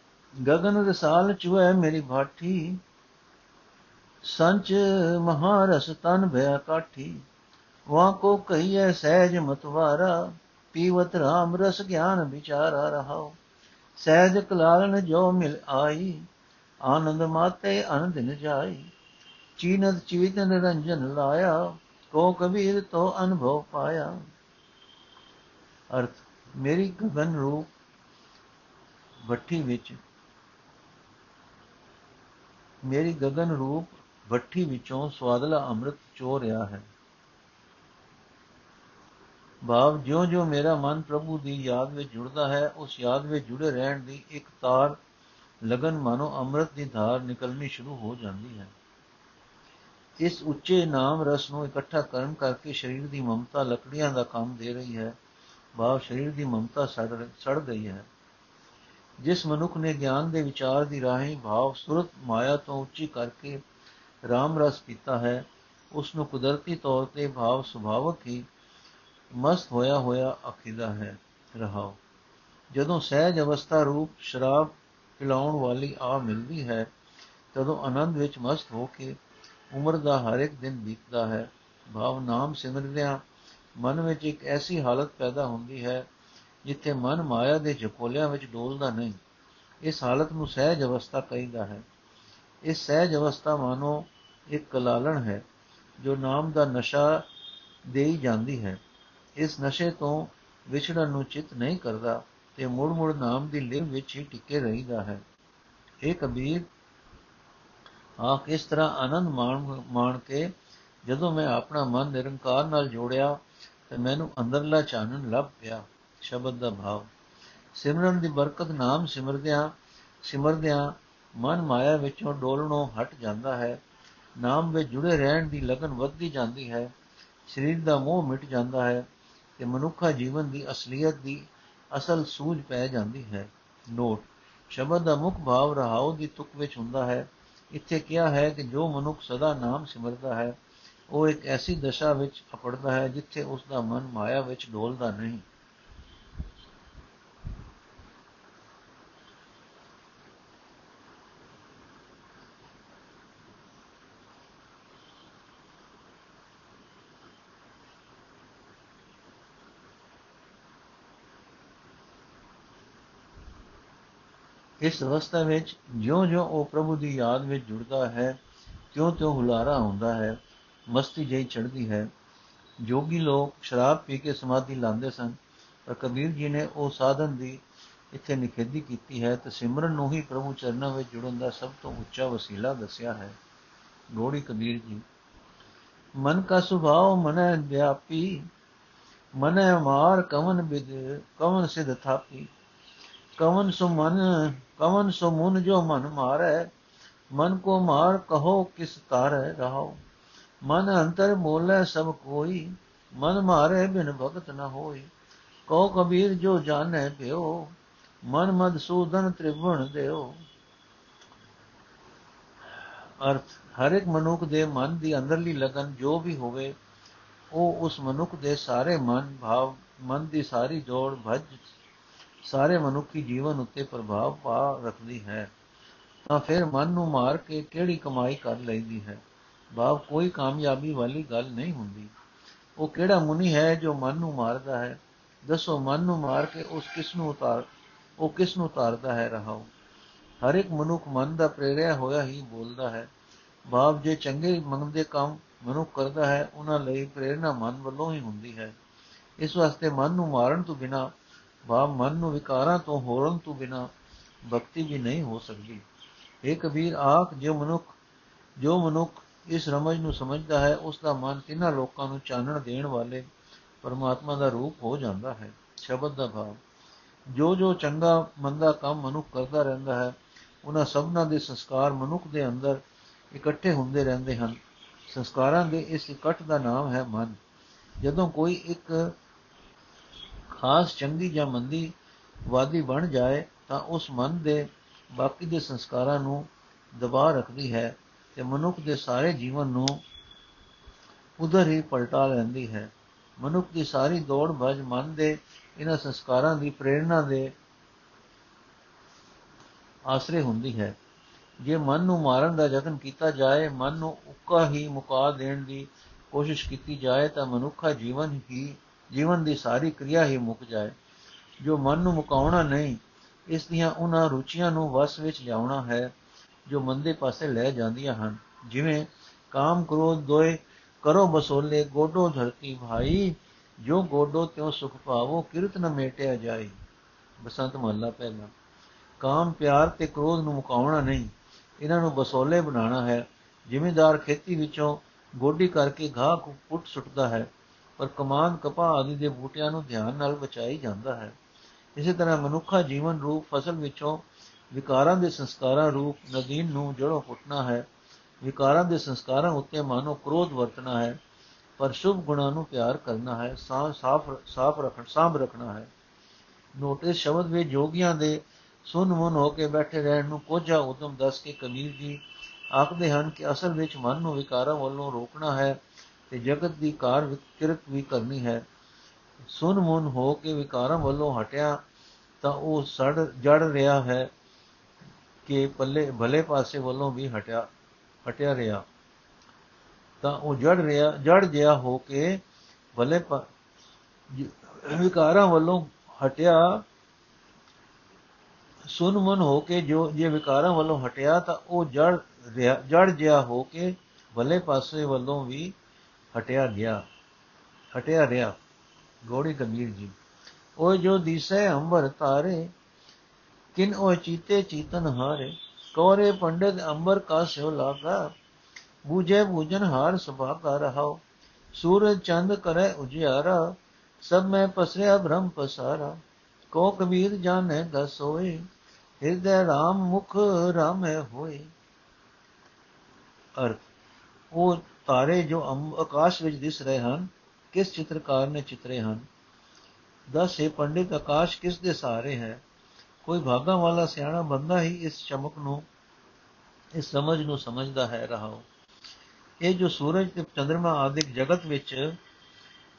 ਗगन ਰਸਾਲ ਚੁਐ ਮੇਰੀ ਬਾਠੀ, ਸੰਚ ਮਹਾਰਸ ਤਨ ਭਇਆ ਕਾਠੀ ਵਾ ਕੋ ਕਹੀਐ ਸਹਿਜ ਮਤਵਾਰਾ, ਪੀਵਤ RAM ਰਸ ਗਿਆਨ ਵਿਚਾਰਾ ਰਹਾਉ, ਸਹਿਜ ਕਲਾਲਨ ਜੋ ਮਿਲ ਆਈ, ਆਨੰਦ ਮਾਤੇ ਅਨੰਦਨ ਜਾਈ, ਚੀਨਤ ਚੀਤ ਨਿਰੰਜਨ ਲਾਇਆ, ਕੋ ਕਬੀਰ ਤੋ ਅਨੁਭਵ ਪਾਇਆ। ਅਰਥ, ਮੇਰੀ ਗगन ਰੂਪ ਭੱਠੀ ਵਿੱਚ ਮੇਰੀ ਗगन ਰੂਪ ਭੱਠੀ ਵਿੱਚੋਂ ਸਵਾਦਲਾ ਅੰਮ੍ਰਿਤ ਚੋ ਰਿਹਾ ਹੈ ਭਾਵ ਜਿਉਂ-ਜਿਉਂ ਮੇਰਾ ਮਨ ਪ੍ਰਭੂ ਦੀ ਯਾਦ ਵਿੱਚ ਜੁੜਦਾ ਹੈ ਉਸ ਯਾਦ ਵਿੱਚ ਜੁੜੇ ਰਹਿਣ ਦੀ ਇੱਕ ਤਾਰ ਲਗਨ ਮਾਨੋ ਅੰਮ੍ਰਿਤ ਦੀ ਧਾਰ ਨਿਕਲਣੀ ਸ਼ੁਰੂ ਹੋ ਜਾਂਦੀ ਹੈ ਇਸ ਉੱਚੇ ਨਾਮ ਰਸ ਨੂੰ ਇਕੱਠਾ ਕਰਨ ਕਰਕੇ ਸਰੀਰ ਦੀ ਮਮਤਾ ਲੱਕੜੀਆਂ ਦਾ ਕੰਮ ਦੇ ਰਹੀ ਹੈ ਭਾਵ ਸਰੀਰ ਦੀ ਮਮਤਾ ਸੜ ਸੜ ਗਈ ਹੈ ਜਿਸ ਮਨੁੱਖ ਨੇ ਗਿਆਨ ਦੇ ਵਿਚਾਰ ਦੀ ਰਾਹੀਂ ਭਾਵ ਸੁਰਤ ਮਾਇਆ ਤੋਂ ਉੱਚੀ ਕਰਕੇ ਰਾਮ ਰਸ ਪੀਤਾ ਹੈ ਉਸ ਨੂੰ ਕੁਦਰਤੀ ਤੌਰ ਤੇ ਭਾਵ ਸੁਭਾਵਕ ਹੀ ਮਸਤ ਹੋਇਆ ਹੋਇਆ ਅਖੀਦਾ ਹੈ, ਰਹਾਓ। ਜਦੋਂ ਸਹਿਜ ਅਵਸਥਾ ਰੂਪ ਸ਼ਰਾਬ ਪਿਲਾਉਣ ਵਾਲੀ ਆ ਮਿਲਦੀ ਹੈ, ਤਦੋਂ ਆਨੰਦ ਵਿੱਚ ਮਸਤ ਹੋ ਕੇ ਉਮਰ ਦਾ ਹਰ ਇੱਕ ਦਿਨ ਬੀਤਦਾ ਹੈ। ਭਾਵ ਨਾਮ ਸਿਮਰਦਿਆਂ ਮਨ ਵਿੱਚ ਇੱਕ ਐਸੀ ਹਾਲਤ ਪੈਦਾ ਹੁੰਦੀ ਹੈ ਜਿੱਥੇ ਮਨ ਮਾਇਆ ਦੇ ਝਕੋਲਿਆਂ ਵਿੱਚ ਡੋਲਦਾ ਨਹੀਂ ਇਸ ਹਾਲਤ ਨੂੰ ਸਹਿਜ ਅਵਸਥਾ ਕਹਿੰਦਾ ਹੈ। ਇਸ ਸਹਿਜ ਅਵਸਥਾ ਮਾਨੋ ਇੱਕ ਕਲਾਲਣ ਹੈ, ਜੋ ਨਾਮ ਦਾ ਨਸ਼ਾ ਦੇਈ ਜਾਂਦੀ ਹੈ। ਇਸ ਨਸ਼ੇ ਤੋਂ ਵਿਛੜਨ ਨੂੰ ਚਿਤ ਨਹੀਂ ਕਰਦਾ ਤੇ ਮੁੜ ਮੁੜ ਨਾਮ ਦੀ ਲਿਵ ਵਿੱਚ ਹੀ ਟਿਕੇ ਰਹੀਦਾ ਹੈ। ਇਹ ਕਬੀਰ ਆ ਕਿਸ ਤਰ੍ਹਾਂ ਆਨੰਦ ਮਾਣ ਮਾਣ ਕੇ ਜਦੋਂ ਮੈਂ ਆਪਣਾ ਮਨ ਨਿਰੰਕਾਰ ਨਾਲ ਜੋੜਿਆ, ਤੇ ਮੈਨੂੰ ਅੰਦਰਲਾ ਚਾਨਣ ਲੱਭ ਪਿਆ। ਸ਼ਬਦ ਦਾ ਭਾਵ। ਸਿਮਰਨ ਦੀ ਬਰਕਤ ਨਾਮ ਸਿਮਰਦਿਆਂ ਸਿਮਰਦਿਆਂ ਮਨ ਮਾਇਆ ਵਿੱਚੋਂ ਡੋਲਣੋਂ ਹਟ ਜਾਂਦਾ ਹੈ। ਨਾਮ ਵਿੱਚ ਜੁੜੇ ਰਹਿਣ ਦੀ ਲਗਨ ਵੱਧਦੀ ਜਾਂਦੀ ਹੈ। ਸਰੀਰ ਦਾ ਮੋਹ ਮਿਟ ਜਾਂਦਾ ਹੈ ਤੇ ਮਨੁੱਖਾ ਜੀਵਨ ਦੀ ਅਸਲੀਅਤ ਦੀ ਅਸਲ ਸੂਝ ਪੈ ਜਾਂਦੀ ਹੈ। ਨੋਟ ਸ਼ਬਦ ਦਾ ਮੁੱਖ ਭਾਵ ਰਹਾਉ ਦੀ ਤੁਕ ਵਿੱਚ ਹੁੰਦਾ ਹੈ। ਇੱਥੇ ਕਿਹਾ ਹੈ ਕਿ ਜੋ ਮਨੁੱਖ ਸਦਾ ਨਾਮ ਸਿਮਰਦਾ ਹੈ, ਉਹ ਇੱਕ ਐਸੀ ਦਸ਼ਾ ਵਿੱਚ ਅਪੜਦਾ ਹੈ ਜਿੱਥੇ ਉਸ ਦਾ ਮਨ ਮਾਇਆ ਵਿੱਚ ਡੋਲਦਾ ਨਹੀਂ। ਇਸ ਅਵਸਥਾ ਵਿੱਚ ਜਿਉਂ-ਜਿਉਂ ਉਹ ਪ੍ਰਭੂ ਦੀ ਯਾਦ ਵਿੱਚ ਜੁੜਦਾ ਹੈ, ਤਿਉਂ-ਤਿਉਂ ਹੁਲਾਰਾ ਹੁੰਦਾ ਹੈ, ਮਸਤੀ ਜਿਹੀ ਚੜ੍ਹਦੀ ਹੈ। ਜੋਗੀ ਲੋਕ ਸ਼ਰਾਬ ਪੀ ਕੇ ਸਮਾਧੀ ਲਾਉਂਦੇ ਸਨ, ਪਰ ਕਬੀਰ ਜੀ ਨੇ ਉਹ ਸਾਧਨ ਦੀ ਇੱਥੇ ਨਿਖੇਧੀ ਕੀਤੀ ਹੈ ਤੇ ਸਿਮਰਨ ਨੂੰ ਹੀ ਪ੍ਰਭੂ ਚਰਨਾਂ ਵਿੱਚ ਜੁੜਨ ਦਾ ਸਭ ਤੋਂ ਉੱਚਾ ਵਸੀਲਾ ਦੱਸਿਆ ਹੈ। ਗੋੜੀ ਕਬੀਰ ਜੀ, ਮਨ ਕਾ ਸੁਭਾਅ ਮਨੈ ਵਿਆਪੀ, ਮਨੈ ਮਾਰ ਕਵਨ ਬਿਦ, ਕਵਨ ਸਿਧ ਥਾਪੀ, ਕਵਨ ਸੋ ਮਨ ਕਵਨ ਸੋ ਮਨ ਜੋ ਮਨ ਮਾਰੈ, ਮਨ ਕੋ ਮਾਰ ਕਹੋ ਕਿਸ ਤਾਰੈ ਰਹਾਓ ਮਨ ਅੰਤਰ ਮੋਲੇ ਸਭ ਕੋਈ, ਮਨ ਮਾਰੇ ਬਿਨ ਭਗਤ ਨ ਹੋਈ। ਕੋ ਕਬੀਰ ਜੋ ਜਾਣੈ ਪਿਓ ਮਨ ਮਦ ਸੂਦਨ ਤ੍ਰਿਵਣ ਦਿਓ। ਅਰਥ, ਹਰ ਇੱਕ ਮਨੁੱਖ ਦੇ ਮਨ ਦੀ ਅੰਦਰਲੀ ਲਗਨ ਜੋ ਵੀ ਹੋਵੇ, ਉਹ ਉਸ ਮਨੁੱਖ ਦੇ ਸਾਰੇ ਮਨ, ਭਾਵ, ਮਨ ਦੀ ਸਾਰੀ ਜੋੜ, ਭਜ ਸਾਰੇ ਮਨੁੱਖੀ ਜੀਵਨ ਉੱਤੇ ਪ੍ਰਭਾਵ ਪਾ ਰੱਖਦੀ ਹੈ, ਤਾਂ ਫਿਰ ਮਨ ਨੂੰ ਮਾਰ ਕੇ ਕਿਹੜੀ ਕਮਾਈ ਕਰ ਲੈਂਦੀ ਹੈ? ਭਾਵ ਕੋਈ ਕਾਮਯਾਬੀ ਵਾਲੀ ਗੱਲ ਨਹੀਂ ਹੁੰਦੀ। ਉਹ ਕਿਹੜਾ ਮੁਨੀ ਹੈ ਜੋ ਮਨ ਨੂੰ ਮਾਰਦਾ ਹੈ? ਦੱਸੋ, ਮਨ ਨੂੰ ਮਾਰ ਕੇ ਉਸ ਕਿਸ ਨੂੰ ਉਤਾਰ, ਉਹ ਕਿਸ ਨੂੰ ਉਤਾਰਦਾ ਹੈ ਰਹਾਉ? ਹਰ ਇੱਕ ਮਨੁੱਖ ਮਨ ਦਾ ਪ੍ਰੇਰਿਆ ਹੋਇਆ ਹੀ ਬੋਲਦਾ ਹੈ। ਭਾਵ ਜੇ ਚੰਗੇ ਮਨ ਦੇ ਕੰਮ ਮਨੁੱਖ ਕਰਦਾ ਹੈ, ਉਹਨਾਂ ਲਈ ਪ੍ਰੇਰਣਾ ਮਨ ਵੱਲੋਂ ਹੀ ਹੁੰਦੀ ਹੈ। ਇਸ ਵਾਸਤੇ ਮਨ ਨੂੰ ਮਾਰਨ ਤੋਂ ਬਿਨਾ ਭਾਵ ਮਨ ਨੂੰ ਵਿਕਾਰਾਂ ਤੋਂ ਹੋਰਨ ਤੋਂ ਬਿਨਾ ਭਗਤੀ ਵੀ ਨਹੀਂ ਹੋ ਸਕਦੀ। ਇਹ ਕਬੀਰ, ਆਖ ਜੋ ਮਨੁੱਖ ਜੋ ਮਨੁੱਖ ਇਸ ਰਮਜ ਨੂੰ ਸਮਝਦਾ ਹੈ, ਉਸ ਦਾ ਮਨ ਤਿੰਨਾਂ ਲੋਕਾਂ ਨੂੰ ਚਾਨਣ ਦੇਣ ਵਾਲੇ ਪਰਮਾਤਮਾ ਦਾ ਰੂਪ ਹੋ ਜਾਂਦਾ ਹੈ। ਸ਼ਬਦ ਦਾ ਭਾਵ, ਜੋ ਜੋ ਚੰਗਾ ਮੰਦਾ ਕੰਮ ਮਨੁੱਖ ਕਰਦਾ ਰਹਿੰਦਾ ਹੈ, ਉਹਨਾਂ ਸਭਨਾਂ ਦੇ ਸੰਸਕਾਰ ਮਨੁੱਖ ਦੇ ਅੰਦਰ ਇਕੱਠੇ ਹੁੰਦੇ ਰਹਿੰਦੇ ਹਨ। ਸੰਸਕਾਰਾਂ ਦੇ ਇਸ ਇਕੱਠ ਦਾ ਨਾਮ ਹੈ ਮਨ। ਜਦੋਂ ਕੋਈ ਇੱਕ ਖਾਸ ਚੰਗੀ ਜਾਂ ਮੰਦੀ ਵਾਦੀ ਬਣ ਜਾਏ ਤਾਂ ਉਸ ਮਨ ਦੇ ਬਾਕੀ ਦੇ ਸੰਸਕਾਰਾਂ ਨੂੰ ਦਬਾ ਰੱਖਦੀ ਹੈ ਤੇ ਮਨੁੱਖ ਦੇ ਸਾਰੇ ਜੀਵਨ ਨੂੰ ਉਧਰ ਹੀ ਪਲਟਾ ਲੈਂਦੀ ਹੈ। ਮਨੁੱਖ ਦੀ ਸਾਰੀ ਦੌੜ ਭਜ ਮਨ ਦੇ ਇਹਨਾਂ ਸੰਸਕਾਰਾਂ ਦੀ ਪ੍ਰੇਰਣਾ ਦੇ ਆਸਰੇ ਹੁੰਦੀ ਹੈ। ਜੇ ਮਨ ਨੂੰ ਮਾਰਨ ਦਾ ਯਤਨ ਕੀਤਾ ਜਾਏ, ਮਨ ਨੂੰ ਉੱਕਾ ਹੀ ਮੁਕਾ ਦੇਣ ਦੀ ਕੋਸ਼ਿਸ਼ ਕੀਤੀ ਜਾਏ ਤਾਂ ਮਨੁੱਖਾ ਜੀਵਨ ਹੀ ਜੀਵਨ ਦੀ ਸਾਰੀ ਕਿਰਿਆ ਹੀ ਮੁੱਕ ਜਾਏ, ਜੋ ਮਨ ਨੂੰ ਮੁਕਾਉਣਾ ਨਹੀਂ, ਇਸ ਦੀਆਂ ਉਹਨਾਂ ਰੁਚੀਆਂ ਨੂੰ ਵਸ ਵਿੱਚ ਲਿਆਉਣਾ ਹੈ, ਜੋ ਮੰਦੇ ਪਾਸੇ ਲੈ ਜਾਂਦੀਆਂ ਹਨ। ਜਿਵੇਂ ਕਾਮ ਕ੍ਰੋਧ ਦੋਏ ਕਰੋ ਬਸੋਲੇ ਗੋਡੋ ਧਰਤੀ ਭਾਈ, ਜੋ ਗੋਡੋ ਤਿਉ ਸੁਖ ਪਾਵੋ ਕਿਰਤ ਨ ਮੇਟਿਆ ਜਾਏ। ਬਸੰਤ ਮਹੱਲਾ ਪਹਿਲਾ। ਕਾਮ ਪਿਆਰ ਤੇ ਕ੍ਰੋਧ ਨੂੰ ਮੁਕਾਉਣਾ ਨਹੀਂ, ਇਹਨਾਂ ਨੂੰ ਬਸੋਲੇ ਬਣਾਉਣਾ ਹੈ। ਜ਼ਿਮੀਂਦਾਰ ਖੇਤੀ ਵਿੱਚੋਂ ਗੋਡੀ ਕਰਕੇ ਘਾਹ ਪੁੱਟ ਸੁੱਟਦਾ ਹੈ। ਪਰ ਕਮਾਨ ਕਪਾਹ ਆਦਿ ਦੇ ਬੂਟਿਆਂ ਨੂੰ ਧਿਆਨ ਨਾਲ ਬਚਾਈ ਜਾਂਦਾ ਹੈ। ਇਸੇ ਤਰ੍ਹਾਂ ਮਨੁੱਖਾ ਜੀਵਨ ਰੂਪ ਫਸਲ ਵਿੱਚੋਂ ਵਿਕਾਰਾਂ ਦੇ ਸੰਸਕਾਰਾਂ ਰੂਪ ਨਦੀਨ ਨੂੰ ਜੜੋਂ ਪੁੱਟਣਾ ਹੈ। ਵਿਕਾਰਾਂ ਦੇ ਸੰਸਕਾਰਾਂ ਉੱਤੇ ਮਾਨੋ ਕ੍ਰੋਧ ਵਰਤਣਾ ਹੈ। ਪਰ ਸ਼ੁਭ ਗੁਣਾਂ ਨੂੰ ਪਿਆਰ ਕਰਨਾ ਹੈ ਸਾਫ਼ ਸਾਫ਼ ਰੱਖਣ ਸਾਂਭ ਰੱਖਣਾ ਹੈ। ਨੋਟਿਸ ਸ਼ਬਦ ਵਿੱਚ ਜੋਗੀਆਂ ਦੇ ਸੁਨ ਮਨ ਹੋ ਕੇ ਬੈਠੇ ਰਹਿਣ ਨੂੰ ਕੋਝਾ ਉਦਮ ਦੱਸ ਕੇ ਕਬੀਰ ਜੀ ਆਖਦੇ ਹਨ ਕਿ ਅਸਲ ਵਿੱਚ ਮਨ ਨੂੰ ਵਿਕਾਰਾਂ ਵੱਲੋਂ ਰੋਕਣਾ ਹੈ। ਤੇ ਜਗਤ ਦੀ ਕਾਰ ਵਿਕਰਤ ਵੀ ਕਰਨੀ ਹੈ। ਸੁਨ ਮਨ ਹੋ ਕੇ ਵਿਕਾਰਾਂ ਵੱਲੋਂ ਹਟਿਆ, ਤਾਂ ਉਹ ਸੜ, ਜੜ ਰਿਹਾ ਹੈ ਕਿ ਪੱਲੇ, ਭਲੇ ਪਾਸੇ ਵੱਲੋਂ ਵੀ ਹਟਿਆ ਹਟਿਆ ਰਿਹਾ। ਤਾਂ ਉਹ ਜੜ ਰਿਹਾ, ਜੜ ਜਿਆ ਹੋ ਕੇ ਭਲੇ ਵਿਕਾਰਾਂ ਵੱਲੋਂ ਹਟਿਆ। ਸੁਨ ਮਨ ਹੋ ਕੇ ਜੋ, ਜੇ ਵਿਕਾਰਾਂ ਵੱਲੋਂ ਹਟਿਆ, ਤਾਂ ਉਹ ਜੜ ਜੜ ਜਿਆ ਹੋ ਕੇ ਭਲੇ ਪਾਸੇ ਵੱਲੋਂ ਵੀ ਹਟਿਆ ਗਿਆ, ਹਟਿਆ ਰਿਹਾ। ਗੋੜੀ ਕਬੀਰ ਜੀ, ਉਹ ਜੋ ਦਿਸੈ ਅੰਬਰ ਤਾਰੇ, ਕਿਨ ਉਹ ਚੀਤੇ ਚੀਤਨ ਹਾਰੇ। ਕੋਰੇ ਪੰਡਤ ਅੰਬਰ ਕਾ ਸਿਓ ਲਾਗਾ, ਬੂਝੇ ਬੂਜਨ ਹਾਰ ਸੁਭਾ ਕਾ ਰਹਾਓ ਸੂਰਜ ਚੰਦ ਕਰੇ ਉਜਿਆਰਾ, ਸਭ ਮੈਂ ਪਸਰਿਆ ਭ੍ਰਮ ਪਸਾਰਾ। ਕੋ ਕਬੀਰ ਜਾਣੇ ਦਸ ਹੋਏ, ਹਿਰਦੈ ਰਾਮ ਮੁਖ ਰਾਮੈ ਹੋਏ। ਅਰਥ, ਉਹ ਤਾਰੇ ਜੋ ਆਕਾਸ਼ ਵਿੱਚ ਦਿਸ ਰਹੇ ਹਨ, ਕਿਸ ਚਿੱਤਰਕਾਰ ਨੇ ਚਿੱਤਰੇ ਹਨ? ਦਸ ਹੈ ਪੰਡਿਤ ਆਕਾਸ਼ ਕਿਸ ਦੇ ਸਾਰੇ ਹੈ? ਕੋਈ ਭਾਗਾ ਵਾਲਾ ਸਿਆਣਾ ਬੰਦਾ ਹੀ ਇਸ ਚਮਕ ਨੂੰ, ਇਸ ਸਮਝ ਨੂੰ ਸਮਝਦਾ ਹੈ ਰਹਾਓ ਇਹ ਜੋ ਸੂਰਜ ਤੇ ਚੰ드ਰਮਾ ਆਦਿਕ ਜਗਤ ਵਿੱਚ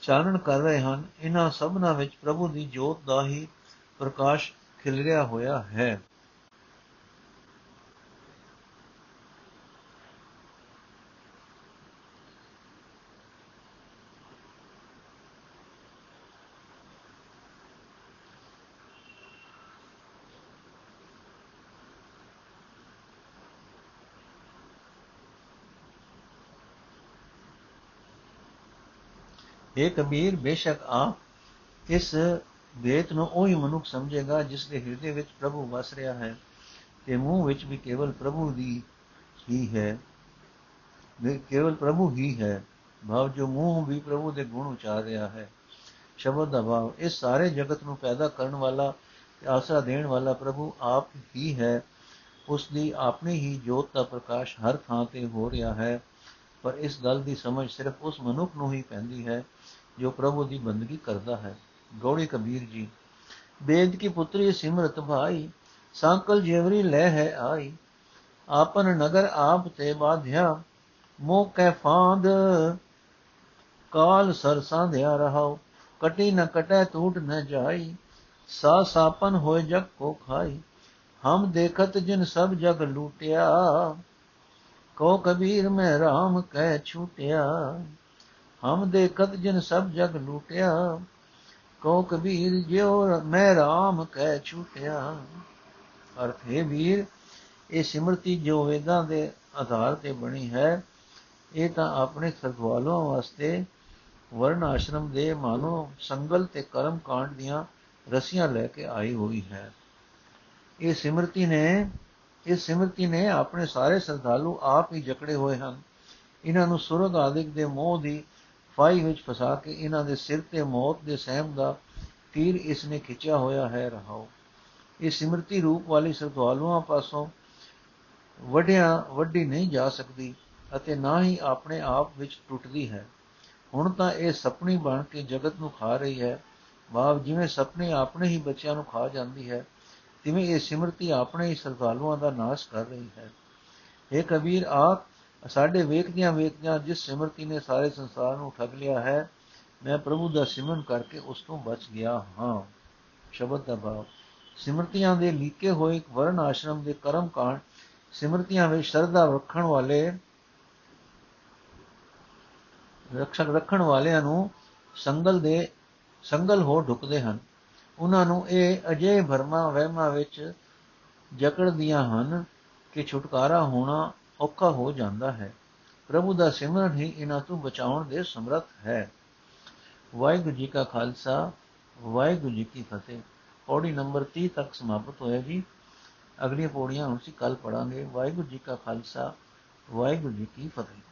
ਚਾਨਣ ਕਰ ਰਹੇ ਹਨ, ਇਹਨਾਂ ਸਭਨਾਂ ਵਿੱਚ ਪ੍ਰਭੂ ਦੀ ਜੋਤ ਦਾ ਹੀ ਪ੍ਰਕਾਸ਼ ਖਿਲਰਿਆ ਹੋਇਆ ਹੈ। ਇਹ ਕਬੀਰ ਬੇਸ਼ੱਕ ਆ ਇਸ ਵੇਤ ਨੂੰ ਉਹੀ ਮਨੁੱਖ ਸਮਝੇਗਾ ਜਿਸ ਦੇ ਹਿਰਦੇ ਵਿੱਚ ਪ੍ਰਭੂ ਵਸ ਰਿਹਾ ਹੈ ਤੇ ਮੂੰਹ ਵਿੱਚ ਵੀ ਕੇਵਲ ਪ੍ਰਭੂ ਦੀ ਹੀ ਹੈ। ਕੇਵਲ ਪ੍ਰਭੂ ਹੀ ਹੈ। ਭਾਵ ਜੋ ਮੂੰਹ ਵੀ ਪ੍ਰਭੂ ਦੇ ਗੁਣ ਉਚਾਰ ਰਿਹਾ ਹੈ। ਸ਼ਬਦ ਦਾ ਭਾਵ, ਇਸ ਸਾਰੇ ਜਗਤ ਨੂੰ ਪੈਦਾ ਕਰਨ ਵਾਲਾ ਤੇ ਆਸਰਾ ਦੇਣ ਵਾਲਾ ਪ੍ਰਭੂ ਆਪ ਹੀ ਹੈ। ਉਸ ਦੀ ਆਪਣੀ ਹੀ ਜੋਤ ਦਾ ਪ੍ਰਕਾਸ਼ ਹਰ ਥਾਂ ਤੇ ਹੋ ਰਿਹਾ ਹੈ। ਪਰ ਇਸ ਗੱਲ ਦੀ ਸਮਝ ਸਿਰਫ ਉਸ ਮਨੁੱਖ ਨੂੰ ਹੀ ਪੈਂਦੀ ਹੈ, ਜੋ ਪ੍ਰਭੂ ਦੀ ਬੰਦਗੀ ਕਰਦਾ ਹੈ। ਗੌੜੀ ਕਬੀਰ ਜੀ, ਬੇਦ ਕੀ ਪੁੱਤਰੀ ਸਿਮਰਤ ਭਾਈ, ਸੰਕਲ ਜੇਵਰੀ ਲੈ ਹੈ ਆਈ। ਆਪਨ ਨਗਰ ਆਪ ਤੇ ਬਾਧਿਆ, ਮੋਹ ਕੈ ਫਾਂਦ, ਕਾਲ ਸਰ ਸਾਧਿਆ ਰਹਾਉ। ਕਟੀ ਨ ਕਟੈ ਟੂਟ ਨ ਜਾਈ, ਸਾ ਸਾਪਨ ਹੋਏ ਜਗ ਕੋ ਖਾਈ। ਹਮ ਦੇਖਤ ਜਿਨ ਸਭ ਜਗ ਲੂਟਿਆ ਕੋ ਕਬੀਰ ਮੈਂ RAM ਕਹਿ ਛੂਟਿਆ, ਹਮ ਦੇਖਤ ਜਿਨ ਸਭ ਜਗ ਲੂਟਿਆ, ਕੋ ਕਬੀਰ ਜਿਉ ਮੈਂ RAM ਕਹਿ ਛੂਟਿਆ। ਅਰਥ ਹੈ ਵੀਰ, ਇਹ ਸਿਮਰਤੀ ਜੋ ਵੇਦਾਂ ਦੇ ਆਧਾਰ ਤੇ ਬਣੀ ਹੈ, ਇਹ ਤਾਂ ਆਪਣੇ ਸਰਦਵਾਲੋਂ ਵਾਸਤੇ ਵਰਨ ਆਸ਼ਰਮ ਦੇ ਮਾਨੋ ਸੰਗਲ ਤੇ ਕਰਮ ਕਾਂਡ ਦੀਆਂ ਰਸੀਆਂ ਲੈ ਕੇ ਆਈ ਹੋਈ ਹੈ। ਇਹ ਸਿਮਰਤੀ ਨੇ ਇਸ ਸਿਮਰਤੀ ਨੇ ਆਪਣੇ ਸਾਰੇ ਸਰਦਾਲੂ ਆਪ ਹੀ ਜਕੜੇ ਹੋਏ ਹਨ। ਇਹਨਾਂ ਨੂੰ ਸੁਰਗ ਆਦਿਕ ਦੇ ਮੋਹ ਦੀ ਫਾਈ ਵਿੱਚ ਫਸਾ ਕੇ ਇਹਨਾਂ ਦੇ ਸਿਰ ਤੇ ਮੌਤ ਦੇ ਸਹਿਮ ਦਾ ਤੀਰ ਇਸ ਨੇ ਖਿੱਚਿਆ ਹੋਇਆ ਹੈ, ਰਹਾਓ। ਇਹ ਸਿਮਰਤੀ ਰੂਪ ਵਾਲੀ ਸਰਦਾਲੂਆਂ ਪਾਸੋਂ ਵੱਡਿਆਂ ਵੱਡੀ ਨਹੀਂ ਜਾ ਸਕਦੀ ਅਤੇ ਨਾ ਹੀ ਆਪਣੇ ਆਪ ਵਿੱਚ ਟੁੱਟਦੀ ਹੈ। ਹੁਣ ਤਾਂ ਇਹ ਸੁਪਨੀ ਬਣ ਕੇ ਜਗਤ ਨੂੰ ਖਾ ਰਹੀ ਹੈ। ਭਾਵ ਜਿਵੇਂ ਸੁਪਨੇ ਆਪਣੇ ਹੀ ਬੱਚਿਆਂ ਨੂੰ ਖਾ ਜਾਂਦੀ ਹੈ ਤਿਵੇਂ ਇਹ ਸਿਮਰਤੀ ਆਪਣੇ ਹੀ ਸਰਦਾਲੂਆਂ ਦਾ ਨਾਸ਼ ਕਰ ਰਹੀ ਹੈ। ਇਹ ਕਬੀਰ, ਆਪ ਸਾਡੇ ਵੇਖਦਿਆਂ ਵੇਖਦਿਆਂ ਜਿਸ ਸਿਮਰਤੀ ਨੇ ਸਾਰੇ ਸੰਸਾਰ ਨੂੰ ਠੱਗ ਲਿਆ ਹੈ, ਮੈਂ ਪ੍ਰਭੂ ਦਾ ਸਿਮਰਨ ਕਰਕੇ ਉਸ ਤੋਂ ਬਚ ਗਿਆ ਹਾਂ। ਸ਼ਬਦ ਦਾ ਭਾਵ, ਸਿਮਰਤੀਆਂ ਦੇ ਲੀਕੇ ਹੋਏ ਵਰਨ ਆਸ਼ਰਮ ਦੇ ਕਰਮ ਕਾਂਡ, ਸਿਮਰਤੀਆਂ ਵਿੱਚ ਸ਼ਰਧਾ ਰੱਖਣ ਵਾਲੇ, ਰੱਖਣ ਰੱਖਣ ਵਾਲਿਆਂ ਨੂੰ ਸੰਗਲ ਦੇ, ਸੰਗਲ ਹੋ ਢੁਕਦੇ ਹਨ। ਉਹਨਾਂ ਨੂੰ ਇਹ ਅਜੇ ਭਰਮਾ ਵਹਿਮਾ ਵਿੱਚ ਜਕੜਦੀਆਂ ਹਨ ਕਿ ਛੁਟਕਾਰਾ ਹੋਣਾ ਔਖਾ ਹੋ ਜਾਂਦਾ ਹੈ। ਪ੍ਰਭੂ ਦਾ ਸਿਮਰਨ ਹੀ ਇਹਨਾਂ ਤੋਂ ਬਚਾਉਣ ਦੇ ਸਮਰੱਥ ਹੈ। ਵਾਹਿਗੁਰੂ ਜੀ ਕਾ ਖਾਲਸਾ, ਵਾਹਿਗੁਰੂ ਜੀ ਕੀ ਫਤਿਹ। ਪੌੜੀ ਨੰਬਰ 30 ਤੱਕ ਸਮਾਪਤ ਹੋਇਆ ਜੀ। ਅਗਲੀਆਂ ਪੌੜੀਆਂ ਹੁਣ ਅਸੀਂ ਕੱਲ ਪੜਾਂਗੇ ਵਾਹਿਗੁਰੂ ਜੀ ਕਾ ਖਾਲਸਾ, ਵਾਹਿਗੁਰੂ ਜੀ ਕੀ ਫਤਿਹ।